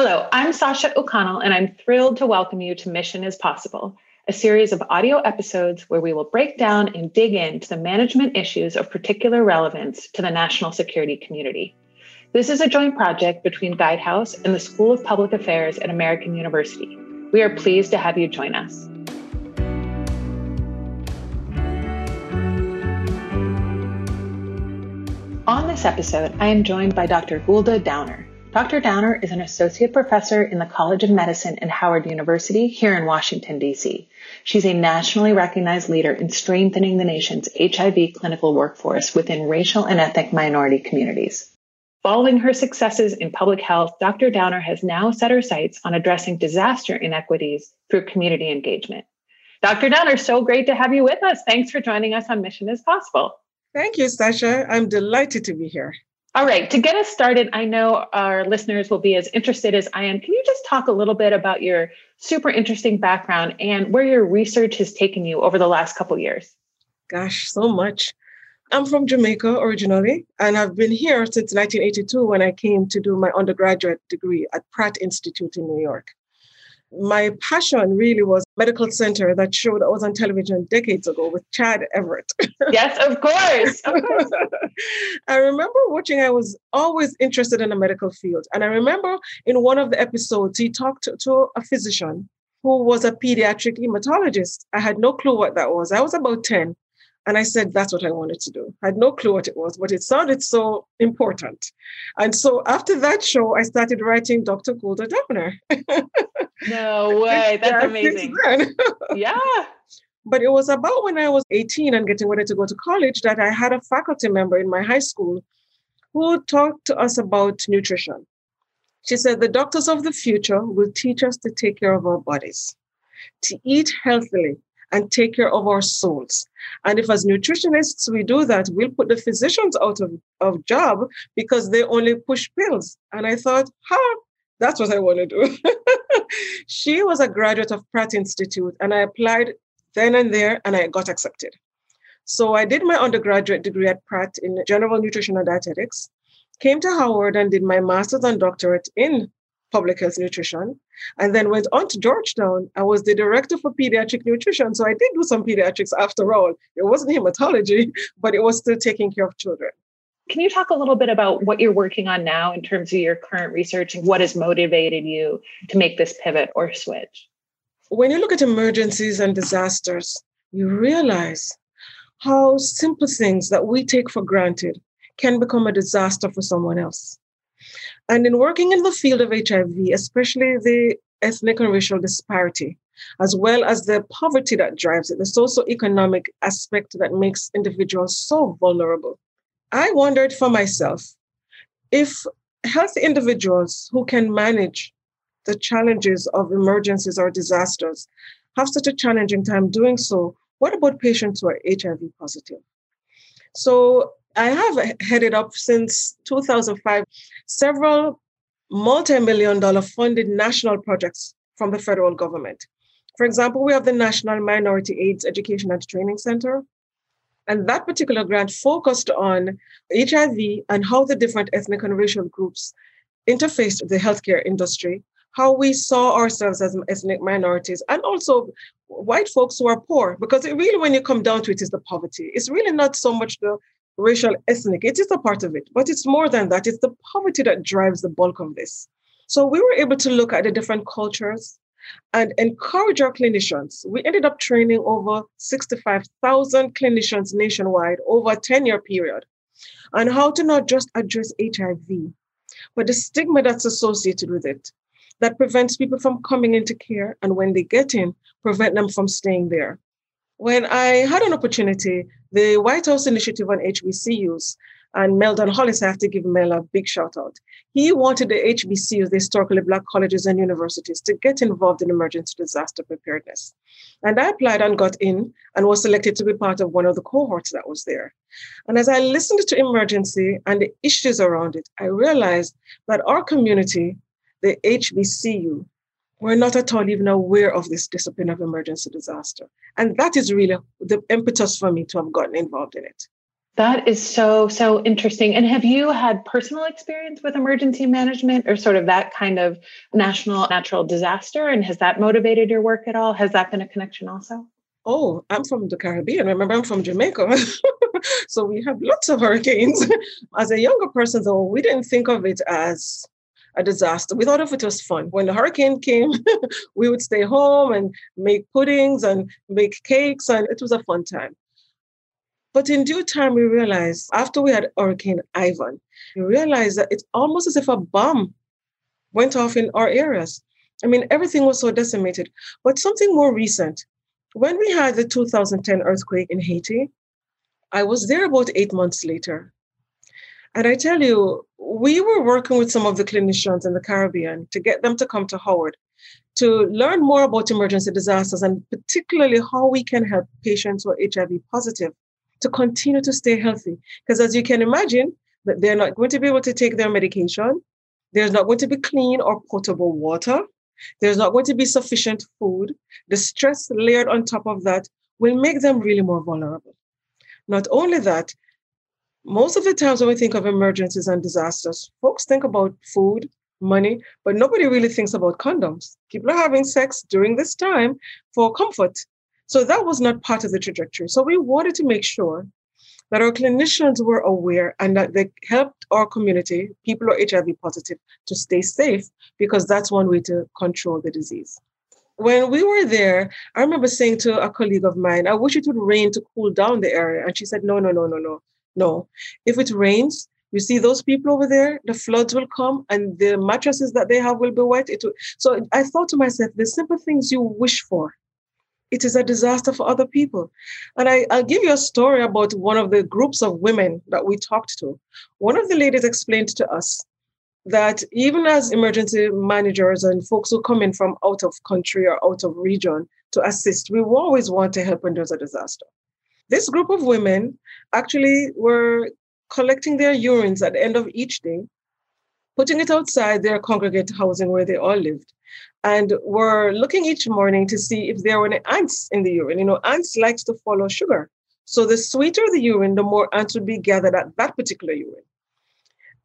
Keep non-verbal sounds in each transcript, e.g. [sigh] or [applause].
Hello, I'm Sasha O'Connell, and I'm thrilled to welcome you to Mission is Possible, a series of audio episodes where we will break down and dig into the management issues of particular relevance to the national security community. This is a joint project between Guidehouse and the School of Public Affairs at American University. We are pleased to have you join us. On this episode, I am joined by Dr. Goulda Downer. Dr. Downer is an associate professor in the College of Medicine at Howard University here in Washington, D.C. She's a nationally recognized leader in strengthening the nation's HIV clinical workforce within racial and ethnic minority communities. Following her successes in public health, Dr. Downer has now set her sights on addressing disaster inequities through community engagement. Dr. Downer, so great to have you with us. Thanks for joining us on Mission is Possible. Thank you, Sasha. I'm delighted to be here. All right, to get us started, I know our listeners will be as interested as I am. Can you just talk a little bit about your super interesting background and where your research has taken you over the last couple years? Gosh, so much. I'm from Jamaica originally, and I've been here since 1982 when I came to do my undergraduate degree at Pratt Institute in New York my passion really was medical center that show that was on television decades ago with chad everett [laughs] yes of course, of course. [laughs] i remember watching i was always interested in the medical field and i remember in one of the episodes he talked to, to a physician who was a pediatric hematologist i had no clue what that was i was about 10 and I said, that's what I wanted to do. I had no clue what it was, but it sounded so important. And so after that show, I started writing Dr. Goulda Downer. [laughs] no way. [laughs] That's amazing. yeah. [laughs] But it was about when I was 18 and getting ready to go to college that I had a faculty member in my high school who talked to us about nutrition. She said, The doctors of the future will teach us to take care of our bodies, to eat healthily, and take care of our souls. And if as nutritionists we do that, we'll put the physicians out of, of job because they only push pills. And I thought, huh, that's what I want to do. [laughs] she was a graduate of Pratt Institute, and I applied then and there, and I got accepted. So I did my undergraduate degree at Pratt in general nutrition and dietetics, came to Howard and did my master's and doctorate in public health nutrition, and then went on to Georgetown. I was the director for pediatric nutrition. So I did do some pediatrics after all. It wasn't hematology, [laughs] but it was still taking care of children. Can you talk a little bit about what you're working on now in terms of your current research and what has motivated you to make this pivot or switch? When you look at emergencies and disasters, you realize how simple things that we take for granted can become a disaster for someone else. And in working in the field of HIV, especially the ethnic and racial disparity, as well as the poverty that drives it, the socioeconomic aspect that makes individuals so vulnerable, I wondered for myself if healthy individuals who can manage the challenges of emergencies or disasters have such a challenging time doing so, what about patients who are HIV positive? So I have headed up since 2005 several multi million dollar funded national projects from the federal government. For example, we have the National Minority AIDS Education and Training Center. And that particular grant focused on HIV and how the different ethnic and racial groups interfaced with the healthcare industry, how we saw ourselves as ethnic minorities, and also white folks who are poor. Because it really, when you come down to it, is the poverty. It's really not so much the racial, ethnic. It is a part of it, but it's more than that. It's the poverty that drives the bulk of this. So we were able to look at the different cultures and encourage our clinicians. We ended up training over 65,000 clinicians nationwide over a 10 year period on how to not just address HIV, but the stigma that's associated with it that prevents people from coming into care. And when they get in, prevent them from staying there. When I had an opportunity, the White House Initiative on HBCUs, and Meldon Hollis, I have to give Mel a big shout out. He wanted the HBCUs, the historically Black colleges and universities, to get involved in emergency disaster preparedness. And I applied and got in and was selected to be part of one of the cohorts that was there. And as I listened to emergency and the issues around it, I realized that our community, the HBCU, we're not at all even aware of this discipline of emergency disaster. And that is really the impetus for me to have gotten involved in it. That is so, so interesting. And have you had personal experience with emergency management or sort of that kind of national natural disaster? And has that motivated your work at all? Has that been a connection also? Oh, I'm from the Caribbean. Remember, I'm from Jamaica. [laughs] so we have lots of hurricanes. [laughs] As a younger person, though, we didn't think of it as a disaster. We thought of it as fun. When the hurricane came, [laughs] we would stay home and make puddings and make cakes, and it was a fun time. But in due time, we realized after we had Hurricane Ivan, we realized that it's almost as if a bomb went off in our areas. I mean, everything was so decimated. But something more recent, when we had the 2010 earthquake in Haiti, I was there about eight months later. And I tell you, we were working with some of the clinicians in the Caribbean to get them to come to Howard to learn more about emergency disasters and particularly how we can help patients who are HIV positive to continue to stay healthy. Because as you can imagine, that they're not going to be able to take their medication. There's not going to be clean or potable water. There's not going to be sufficient food. The stress layered on top of that will make them really more vulnerable. Not only that, most of the times when we think of emergencies and disasters, folks think about food, money, but nobody really thinks about condoms. People are having sex during this time for comfort. So that was not part of the trajectory. So we wanted to make sure that our clinicians were aware and that they helped our community, people who are HIV positive, to stay safe because that's one way to control the disease. When we were there, I remember saying to a colleague of mine, I wish it would rain to cool down the area. And she said, No, no, no, no, no, no. If it rains, you see those people over there, the floods will come and the mattresses that they have will be wet. It will. So I thought to myself, the simple things you wish for it is a disaster for other people. And I, I'll give you a story about one of the groups of women that we talked to. One of the ladies explained to us that even as emergency managers and folks who come in from out of country or out of region to assist, we always want to help when there's a disaster. This group of women actually were collecting their urines at the end of each day, putting it outside their congregate housing where they all lived, and we were looking each morning to see if there were any ants in the urine. You know, ants likes to follow sugar. So the sweeter the urine, the more ants would be gathered at that particular urine.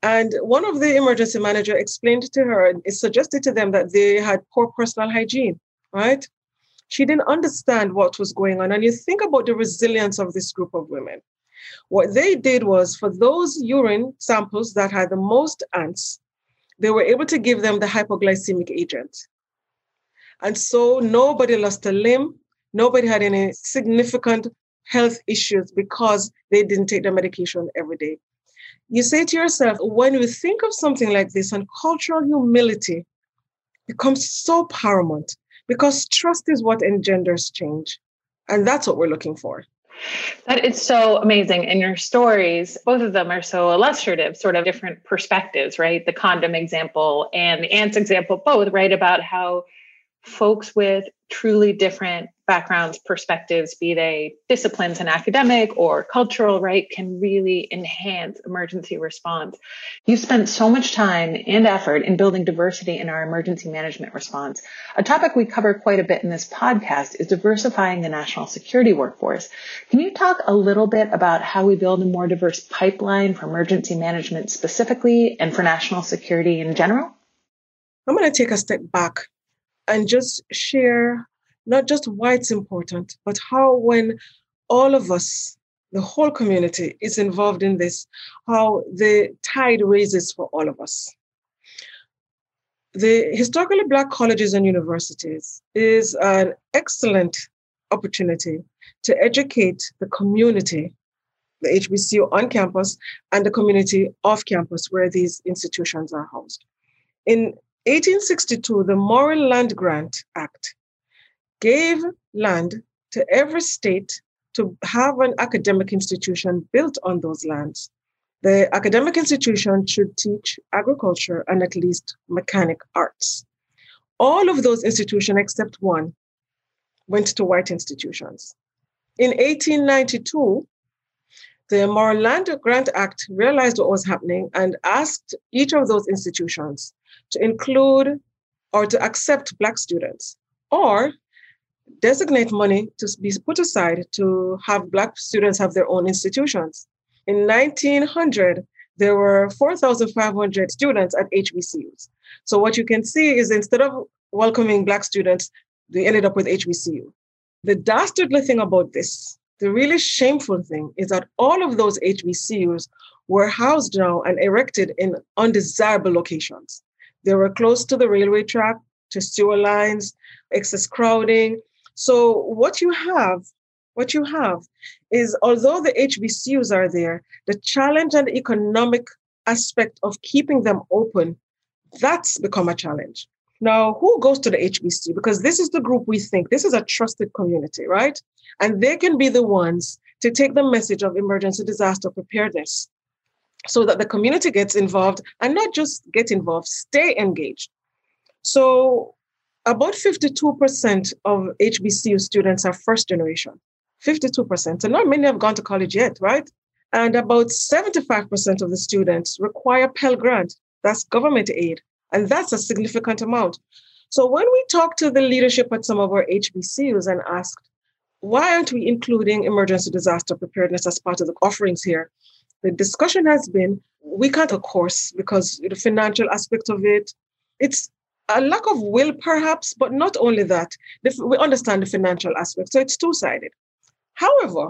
And one of the emergency manager explained to her and suggested to them that they had poor personal hygiene, right? She didn't understand what was going on. And you think about the resilience of this group of women. What they did was for those urine samples that had the most ants, they were able to give them the hypoglycemic agent. And so nobody lost a limb, nobody had any significant health issues because they didn't take the medication every day. You say to yourself, when you think of something like this, and cultural humility becomes so paramount because trust is what engenders change. And that's what we're looking for. That is so amazing. And your stories, both of them are so illustrative, sort of different perspectives, right? The condom example and the ants example, both, right? About how folks with truly different backgrounds, perspectives, be they disciplines and academic or cultural, right, can really enhance emergency response. You've spent so much time and effort in building diversity in our emergency management response. A topic we cover quite a bit in this podcast is diversifying the national security workforce. Can you talk a little bit about how we build a more diverse pipeline for emergency management specifically and for national security in general? I'm going to take a step back and just share not just why it's important, but how when all of us, the whole community is involved in this, how the tide raises for all of us. The historically Black colleges and universities is an excellent opportunity to educate the community, the HBCU on campus, and the community off campus where these institutions are housed. In 1862, the Morrill Land Grant Act gave land to every state to have an academic institution built on those lands. The academic institution should teach agriculture and at least mechanic arts. All of those institutions, except one, went to white institutions. In 1892, the Morrill Land Grant Act realized what was happening and asked each of those institutions to include or to accept Black students or designate money to be put aside to have Black students have their own institutions. In 1900, there were 4,500 students at HBCUs. So what you can see is instead of welcoming Black students, they ended up with HBCU. The dastardly thing about this, the really shameful thing, is that all of those HBCUs were housed now and erected in undesirable locations. They were close to the railway track, to sewer lines, excess crowding. So what you have, what you have is although the HBCUs are there, the challenge and economic aspect of keeping them open, that's become a challenge. Now, who goes to the HBC? Because this is the group we think this is a trusted community, right? And they can be the ones to take the message of emergency disaster preparedness so that the community gets involved and not just get involved, stay engaged. So, about 52% of HBCU students are first generation. 52%. And not many have gone to college yet, right? And about 75% of the students require Pell Grant. That's government aid. And that's a significant amount. So when we talk to the leadership at some of our HBCUs and asked, why aren't we including emergency disaster preparedness as part of the offerings here? The discussion has been we can't, of course, because the financial aspect of it, it's a lack of will, perhaps, but not only that. We understand the financial aspect, so it's two sided. However,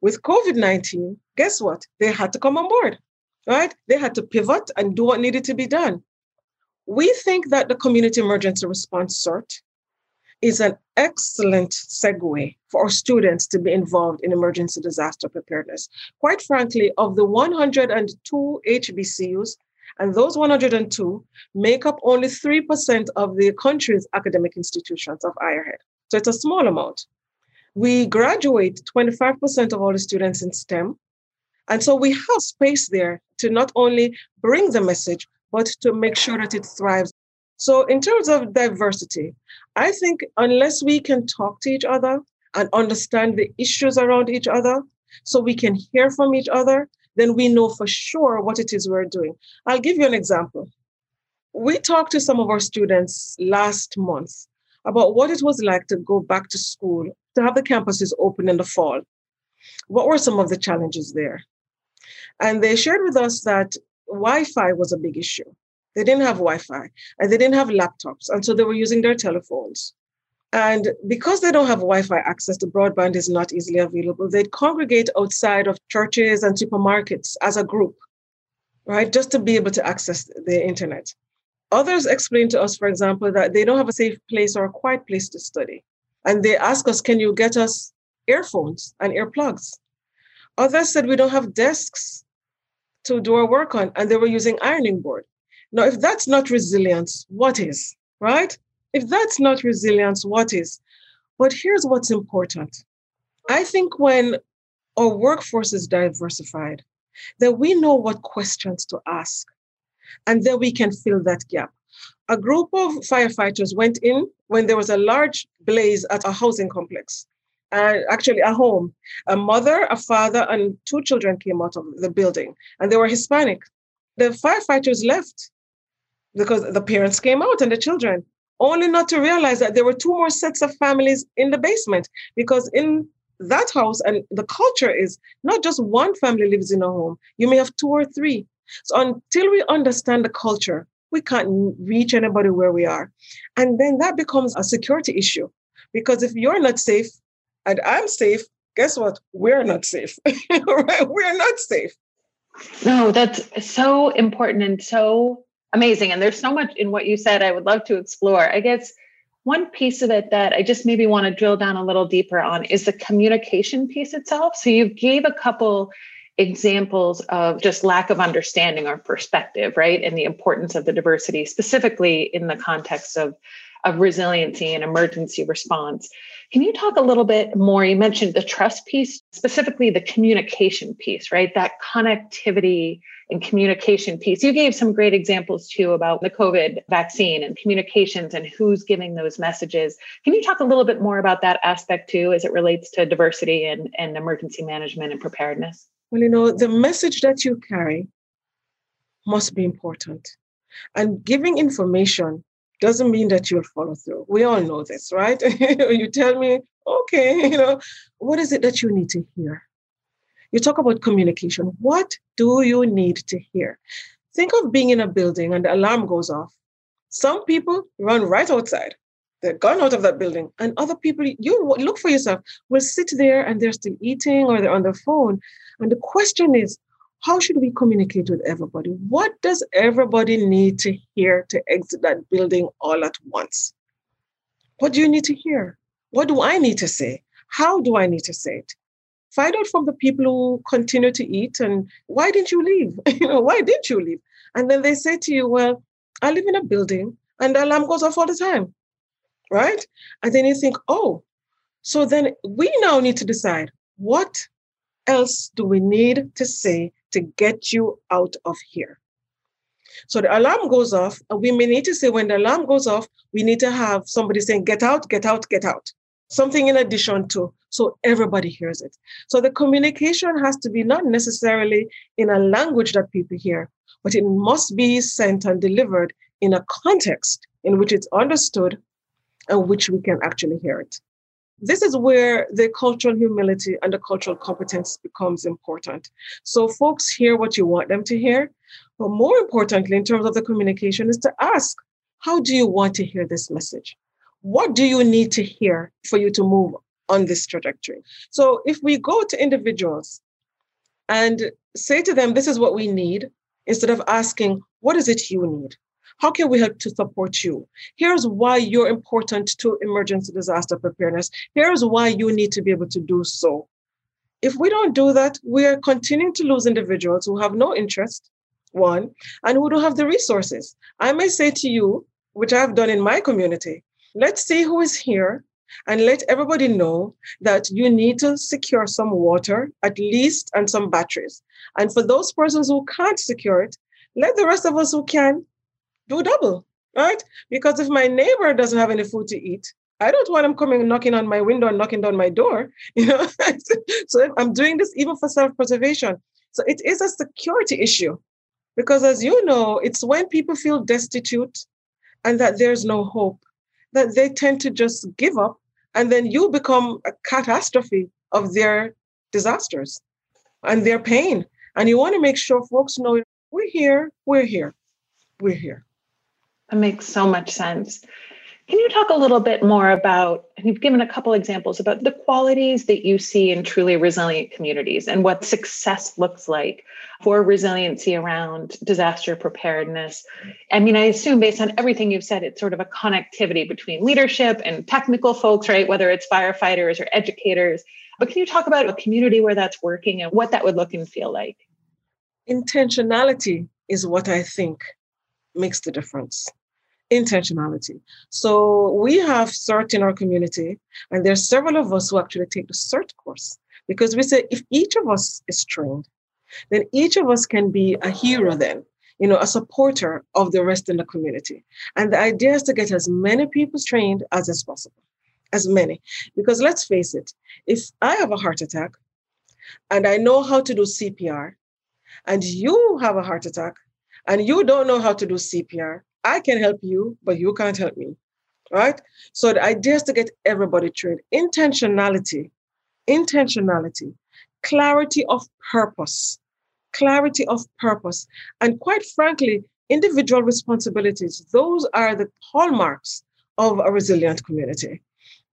with COVID 19, guess what? They had to come on board, right? They had to pivot and do what needed to be done. We think that the Community Emergency Response CERT is an excellent segue for our students to be involved in emergency disaster preparedness. Quite frankly, of the 102 HBCUs, and those 102 make up only 3% of the country's academic institutions of higher. So it's a small amount. We graduate 25% of all the students in STEM. And so we have space there to not only bring the message, but to make sure that it thrives so, in terms of diversity, I think unless we can talk to each other and understand the issues around each other, so we can hear from each other, then we know for sure what it is we're doing. I'll give you an example. We talked to some of our students last month about what it was like to go back to school, to have the campuses open in the fall. What were some of the challenges there? And they shared with us that Wi Fi was a big issue. They didn't have Wi Fi and they didn't have laptops. And so they were using their telephones. And because they don't have Wi Fi access, the broadband is not easily available. They'd congregate outside of churches and supermarkets as a group, right? Just to be able to access the internet. Others explained to us, for example, that they don't have a safe place or a quiet place to study. And they ask us, can you get us earphones and earplugs? Others said we don't have desks to do our work on, and they were using ironing board. Now, if that's not resilience, what is, right? If that's not resilience, what is? But here's what's important. I think when our workforce is diversified, that we know what questions to ask, and then we can fill that gap. A group of firefighters went in when there was a large blaze at a housing complex, uh, actually a home. A mother, a father, and two children came out of the building, and they were Hispanic. The firefighters left because the parents came out and the children, only not to realize that there were two more sets of families in the basement because in that house and the culture is not just one family lives in a home, you may have two or three. So until we understand the culture, we can't reach anybody where we are. And then that becomes a security issue because if you're not safe and I'm safe, guess what? We're not safe. [laughs] right? We're not safe. No, that's so important and so amazing. And there's so much in what you said I would love to explore. I guess one piece of it that I just maybe want to drill down a little deeper on is the communication piece itself. So you gave a couple examples of just lack of understanding or perspective, right? And the importance of the diversity, specifically in the context of, of resiliency and emergency response. Can you talk a little bit more? You mentioned the trust piece, specifically the communication piece, right? That connectivity and communication piece. You gave some great examples too about the COVID vaccine and communications and who's giving those messages. Can you talk a little bit more about that aspect too as it relates to diversity and, and emergency management and preparedness? Well, you know, the message that you carry must be important. And giving information doesn't mean that you'll follow through. We all know this, right? [laughs] you tell me, okay, [laughs] you know, what is it that you need to hear? You talk about communication. What do you need to hear? Think of being in a building and the alarm goes off. Some people run right outside. They're gone out of that building. And other people, you look for yourself, will sit there and they're still eating or they're on their phone. And the question is, how should we communicate with everybody? What does everybody need to hear to exit that building all at once? What do you need to hear? What do I need to say? How do I need to say it? Find out from the people who continue to eat and why didn't you leave? [laughs] you know, why didn't you leave? And then they say to you, well, I live in a building and the alarm goes off all the time. Right? And then you think, oh, so then we now need to decide what else do we need to say to get you out of here? So the alarm goes off, and we may need to say when the alarm goes off, we need to have somebody saying, get out, get out, get out. Something in addition to so everybody hears it. So the communication has to be not necessarily in a language that people hear, but it must be sent and delivered in a context in which it's understood and which we can actually hear it. This is where the cultural humility and the cultural competence becomes important. So folks hear what you want them to hear, but more importantly, in terms of the communication, is to ask, how do you want to hear this message? What do you need to hear for you to move on this trajectory. So if we go to individuals and say to them, this is what we need, instead of asking, what is it you need? How can we help to support you? Here's why you're important to emergency disaster preparedness. Here's why you need to be able to do so. If we don't do that, we are continuing to lose individuals who have no interest, one, and who don't have the resources. I may say to you, which I've done in my community, let's see who is here and let everybody know that you need to secure some water at least and some batteries. And for those persons who can't secure it, let the rest of us who can do double, right? Because if my neighbor doesn't have any food to eat, I don't want him coming knocking on my window and knocking down my door, [laughs] you know. so I'm doing this even for self-preservation. So it is a security issue. Because as you know, it's when people feel destitute and that there's no hope that they tend to just give up and then you become a catastrophe of their disasters and their pain. And you want to make sure folks know we're here, we're here, we're here. That makes so much sense. Can you talk a little bit more about, and you've given a couple examples about the qualities that you see in truly resilient communities and what success looks like for resiliency around disaster preparedness? I mean, I assume based on everything you've said, it's sort of a connectivity between leadership and technical folks, right? Whether it's firefighters or educators. But can you talk about a community where that's working and what that would look and feel like? Intentionality is what I think makes the difference intentionality. So we have CERT in our community, and there's several of us who actually take the CERT course because we say if each of us is trained, then each of us can be a hero then, you know, a supporter of the rest in the community. And the idea is to get as many people trained as is possible, as many. Because let's face it, if I have a heart attack and I know how to do CPR, and you have a heart attack and you don't know how to do CPR, I can help you, but you can't help me. Right? So the idea is to get everybody trained. Intentionality, intentionality, clarity of purpose, clarity of purpose. And quite frankly, individual responsibilities, those are the hallmarks of a resilient community.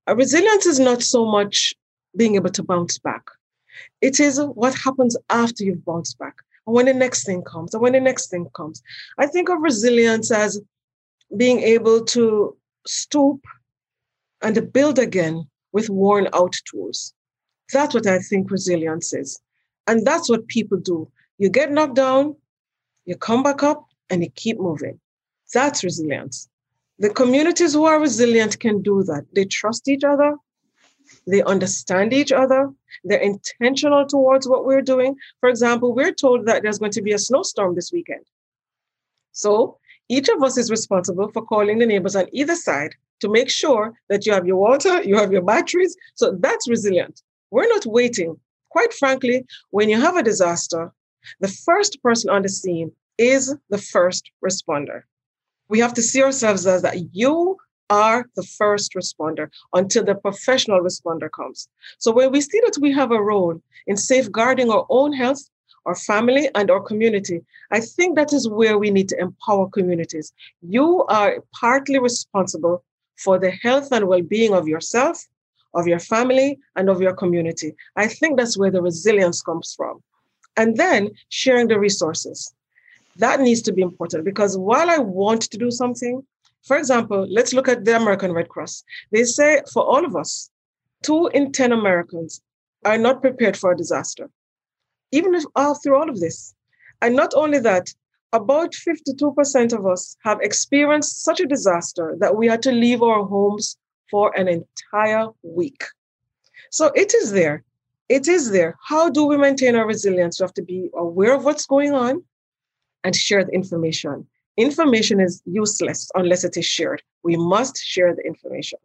A resilience is not so much being able to bounce back. It is what happens after you've bounced back when the next thing comes, and when the next thing comes. I think of resilience as being able to stoop and build again with worn out tools. That's what I think resilience is. And that's what people do. You get knocked down, you come back up, and you keep moving. That's resilience. The communities who are resilient can do that. They trust each other, they understand each other, they're intentional towards what we're doing. For example, we're told that there's going to be a snowstorm this weekend. So each of us is responsible for calling the neighbors on either side to make sure that you have your water, you have your batteries. So that's resilient. We're not waiting. Quite frankly, when you have a disaster, the first person on the scene is the first responder. We have to see ourselves as that you are the first responder until the professional responder comes. So when we see that we have a role in safeguarding our own health, our family, and our community, I think that is where we need to empower communities. You are partly responsible for the health and well-being of yourself, of your family, and of your community. I think that's where the resilience comes from. And then sharing the resources. That needs to be important because while I want to do something, for example, let's look at the American Red Cross. They say for all of us, two in 10 Americans are not prepared for a disaster, even if uh, through all of this. And not only that, about 52% of us have experienced such a disaster that we had to leave our homes for an entire week. So it is there. It is there. How do we maintain our resilience? We have to be aware of what's going on and share the information. Information is useless unless it is shared. We must share the information.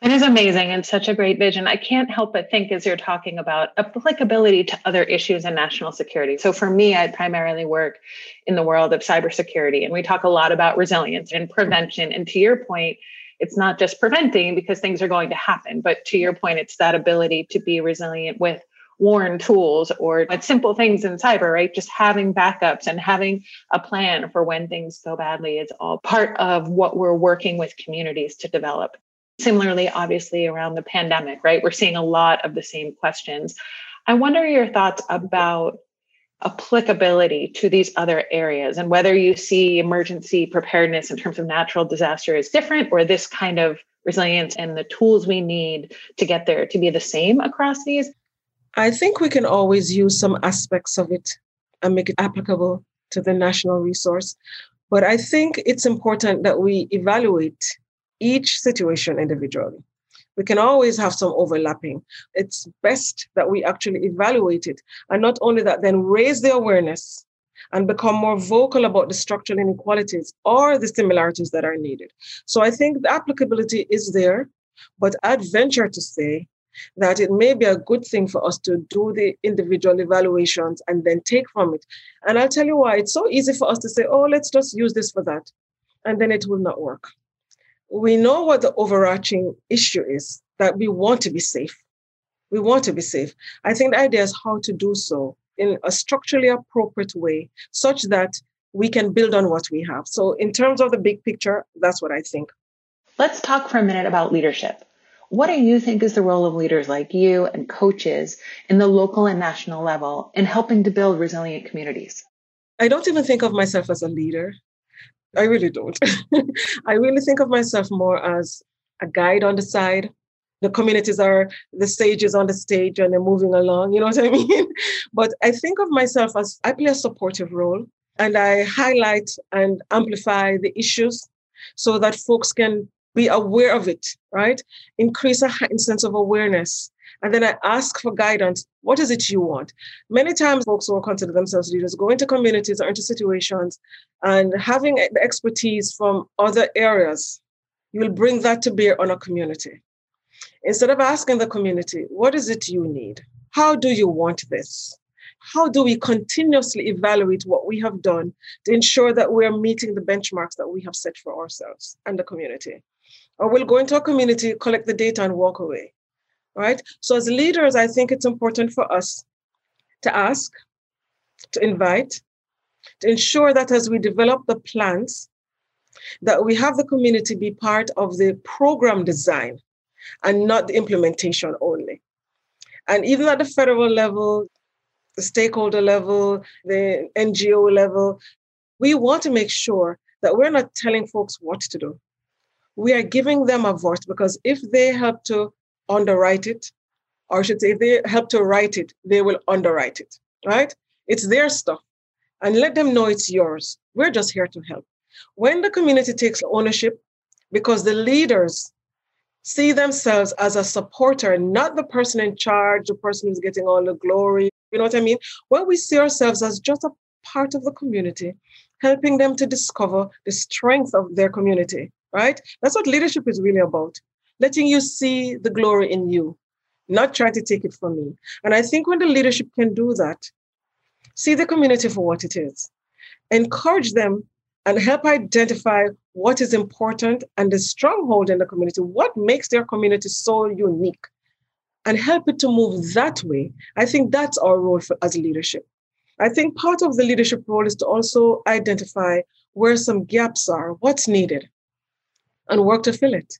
It is amazing and such a great vision. I can't help but think as you're talking about applicability to other issues in national security. So for me, I primarily work in the world of cybersecurity, and we talk a lot about resilience and prevention. And to your point, it's not just preventing because things are going to happen, but to your point, it's that ability to be resilient with worn tools or simple things in cyber, right? Just having backups and having a plan for when things go badly is all part of what we're working with communities to develop. Similarly, obviously, around the pandemic, right? We're seeing a lot of the same questions. I wonder your thoughts about applicability to these other areas and whether you see emergency preparedness in terms of natural disaster is different or this kind of resilience and the tools we need to get there to be the same across these I think we can always use some aspects of it and make it applicable to the national resource. But I think it's important that we evaluate each situation individually. We can always have some overlapping. It's best that we actually evaluate it. And not only that, then raise the awareness and become more vocal about the structural inequalities or the similarities that are needed. So I think the applicability is there, but I'd venture to say that it may be a good thing for us to do the individual evaluations and then take from it. And I'll tell you why it's so easy for us to say, oh, let's just use this for that. And then it will not work. We know what the overarching issue is that we want to be safe. We want to be safe. I think the idea is how to do so in a structurally appropriate way such that we can build on what we have. So, in terms of the big picture, that's what I think. Let's talk for a minute about leadership. What do you think is the role of leaders like you and coaches in the local and national level in helping to build resilient communities? I don't even think of myself as a leader. I really don't. [laughs] I really think of myself more as a guide on the side. The communities are the stages on the stage and they're moving along, you know what I [laughs] mean? but I think of myself as I play a supportive role and I highlight and amplify the issues so that folks can be aware of it, right? Increase a heightened sense of awareness. And then I ask for guidance. What is it you want? Many times, folks who consider themselves leaders go into communities or into situations and having the expertise from other areas, you will bring that to bear on a community. Instead of asking the community, what is it you need? How do you want this? How do we continuously evaluate what we have done to ensure that we're meeting the benchmarks that we have set for ourselves and the community? Or we'll go into a community, collect the data, and walk away. Right? So, as leaders, I think it's important for us to ask, to invite, to ensure that as we develop the plans, that we have the community be part of the program design and not the implementation only. And even at the federal level, the stakeholder level, the NGO level, we want to make sure that we're not telling folks what to do we are giving them a voice because if they help to underwrite it, or I should say, if they help to write it, they will underwrite it, right? It's their stuff. And let them know it's yours. We're just here to help. When the community takes ownership, because the leaders see themselves as a supporter, not the person in charge, the person who's getting all the glory. You know what I mean? When we see ourselves as just a part of the community, helping them to discover the strength of their community, right? That's what leadership is really about. Letting you see the glory in you, not trying to take it from me. And I think when the leadership can do that, see the community for what it is, encourage them and help identify what is important and the stronghold in the community, what makes their community so unique, and help it to move that way. I think that's our role for, as leadership. I think part of the leadership role is to also identify where some gaps are, what's needed, and work to fill it.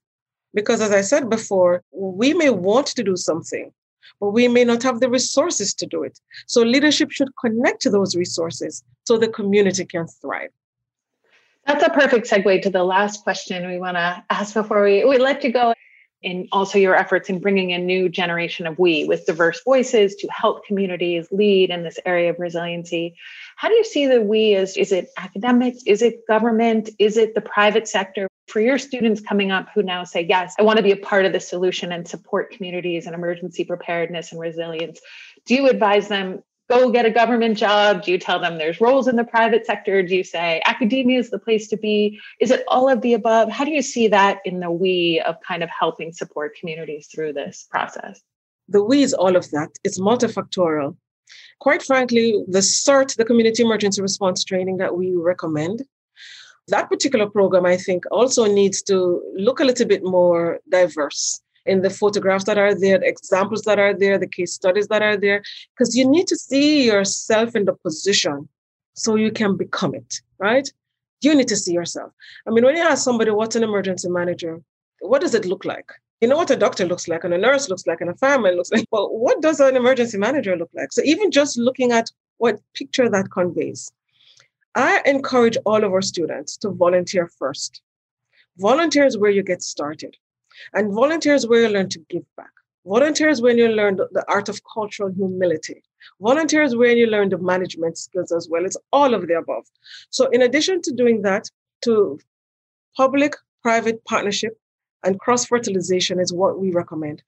Because as I said before, we may want to do something, but we may not have the resources to do it. So leadership should connect to those resources so the community can thrive. That's a perfect segue to the last question we want to ask before we, we let you go. In also your efforts in bringing a new generation of we with diverse voices to help communities lead in this area of resiliency. How do you see the we as is it academics? Is it government? Is it the private sector? For your students coming up who now say, Yes, I want to be a part of the solution and support communities and emergency preparedness and resilience, do you advise them go get a government job? Do you tell them there's roles in the private sector? Do you say academia is the place to be? Is it all of the above? How do you see that in the we of kind of helping support communities through this process? The we is all of that. It's multifactorial. Quite frankly, the CERT, the Community Emergency Response Training that we recommend, that particular program, I think, also needs to look a little bit more diverse in the photographs that are there, the examples that are there, the case studies that are there, because you need to see yourself in the position so you can become it, right? You need to see yourself. I mean, when you ask somebody what's an emergency manager, what does it look like? You know what a doctor looks like, and a nurse looks like, and a fireman looks like. Well, what does an emergency manager look like? So even just looking at what picture that conveys, I encourage all of our students to volunteer first. Volunteer is where you get started. And volunteers where you learn to give back. Volunteers when you learn the, art of cultural humility. Volunteers when you learn the management skills as well. It's all of the above. So in addition to doing that, to public private partnership and cross fertilization is what we recommend.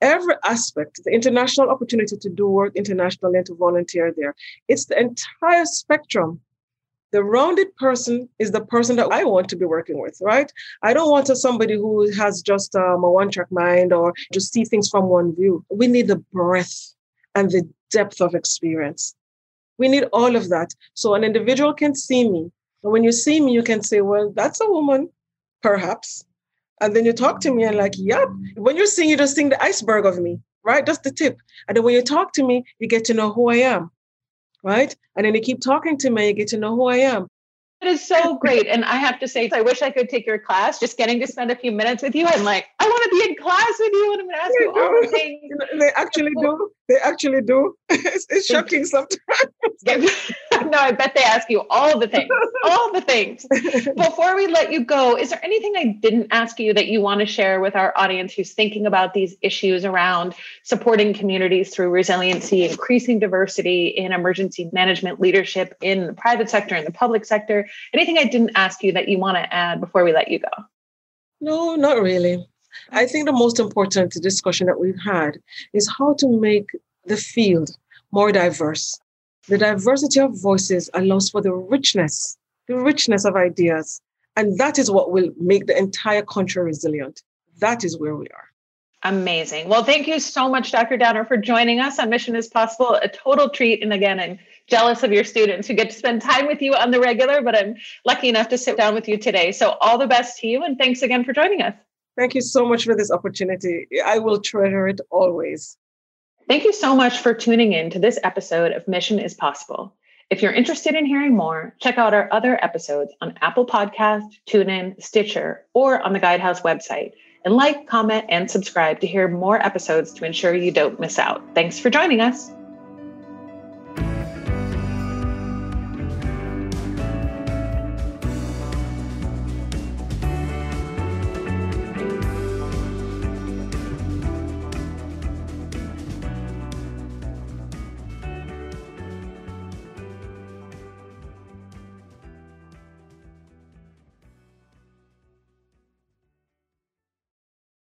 Every aspect, the international opportunity to do work internationally and to volunteer there, it's the entire spectrum the rounded person is the person that I want to be working with, right? I don't want somebody who has just um, a one track mind or just see things from one view. We need the breadth and the depth of experience. We need all of that. So an individual can see me. And when you see me, you can say, well, that's a woman, perhaps. And then you talk to me and like, yep. When you're seeing, you just seeing the iceberg of me, right? Just the tip. And then when you talk to me, you get to know who I am right? And then you keep talking to me, you get to know who I am. It is so great. And I have to say, I wish I could take your class. Just getting to spend a few minutes with you. I'm like, I want to be in class with you and I'm going to ask you all the things. They actually do. They actually do. [laughs] It's, it's shocking sometimes. [laughs] no, I bet they ask you all the things, all the things. [laughs] Before we let you go, is there anything I didn't ask you that you want to share with our audience who's thinking about these issues around supporting communities through resiliency, increasing diversity in emergency management leadership in the private sector and the public sector? Anything I didn't ask you that you want to add before we let you go? No, not really. I think the most important discussion that we've had is how to make the field more diverse. The diversity of voices allows for the richness, the richness of ideas. And that is what will make the entire country resilient. That is where we are. Amazing. Well, thank you so much, Dr. Downer, for joining us on Mission is Possible. A total treat. And again, I'm jealous of your students who get to spend time with you on the regular, but I'm lucky enough to sit down with you today. So, all the best to you. And thanks again for joining us. Thank you so much for this opportunity. I will treasure it always. Thank you so much for tuning in to this episode of Mission is Possible. If you're interested in hearing more, check out our other episodes on Apple Podcast, TuneIn, Stitcher, or on the Guidehouse website. And like, comment, and subscribe to hear more episodes to ensure you don't miss out. Thanks for joining us.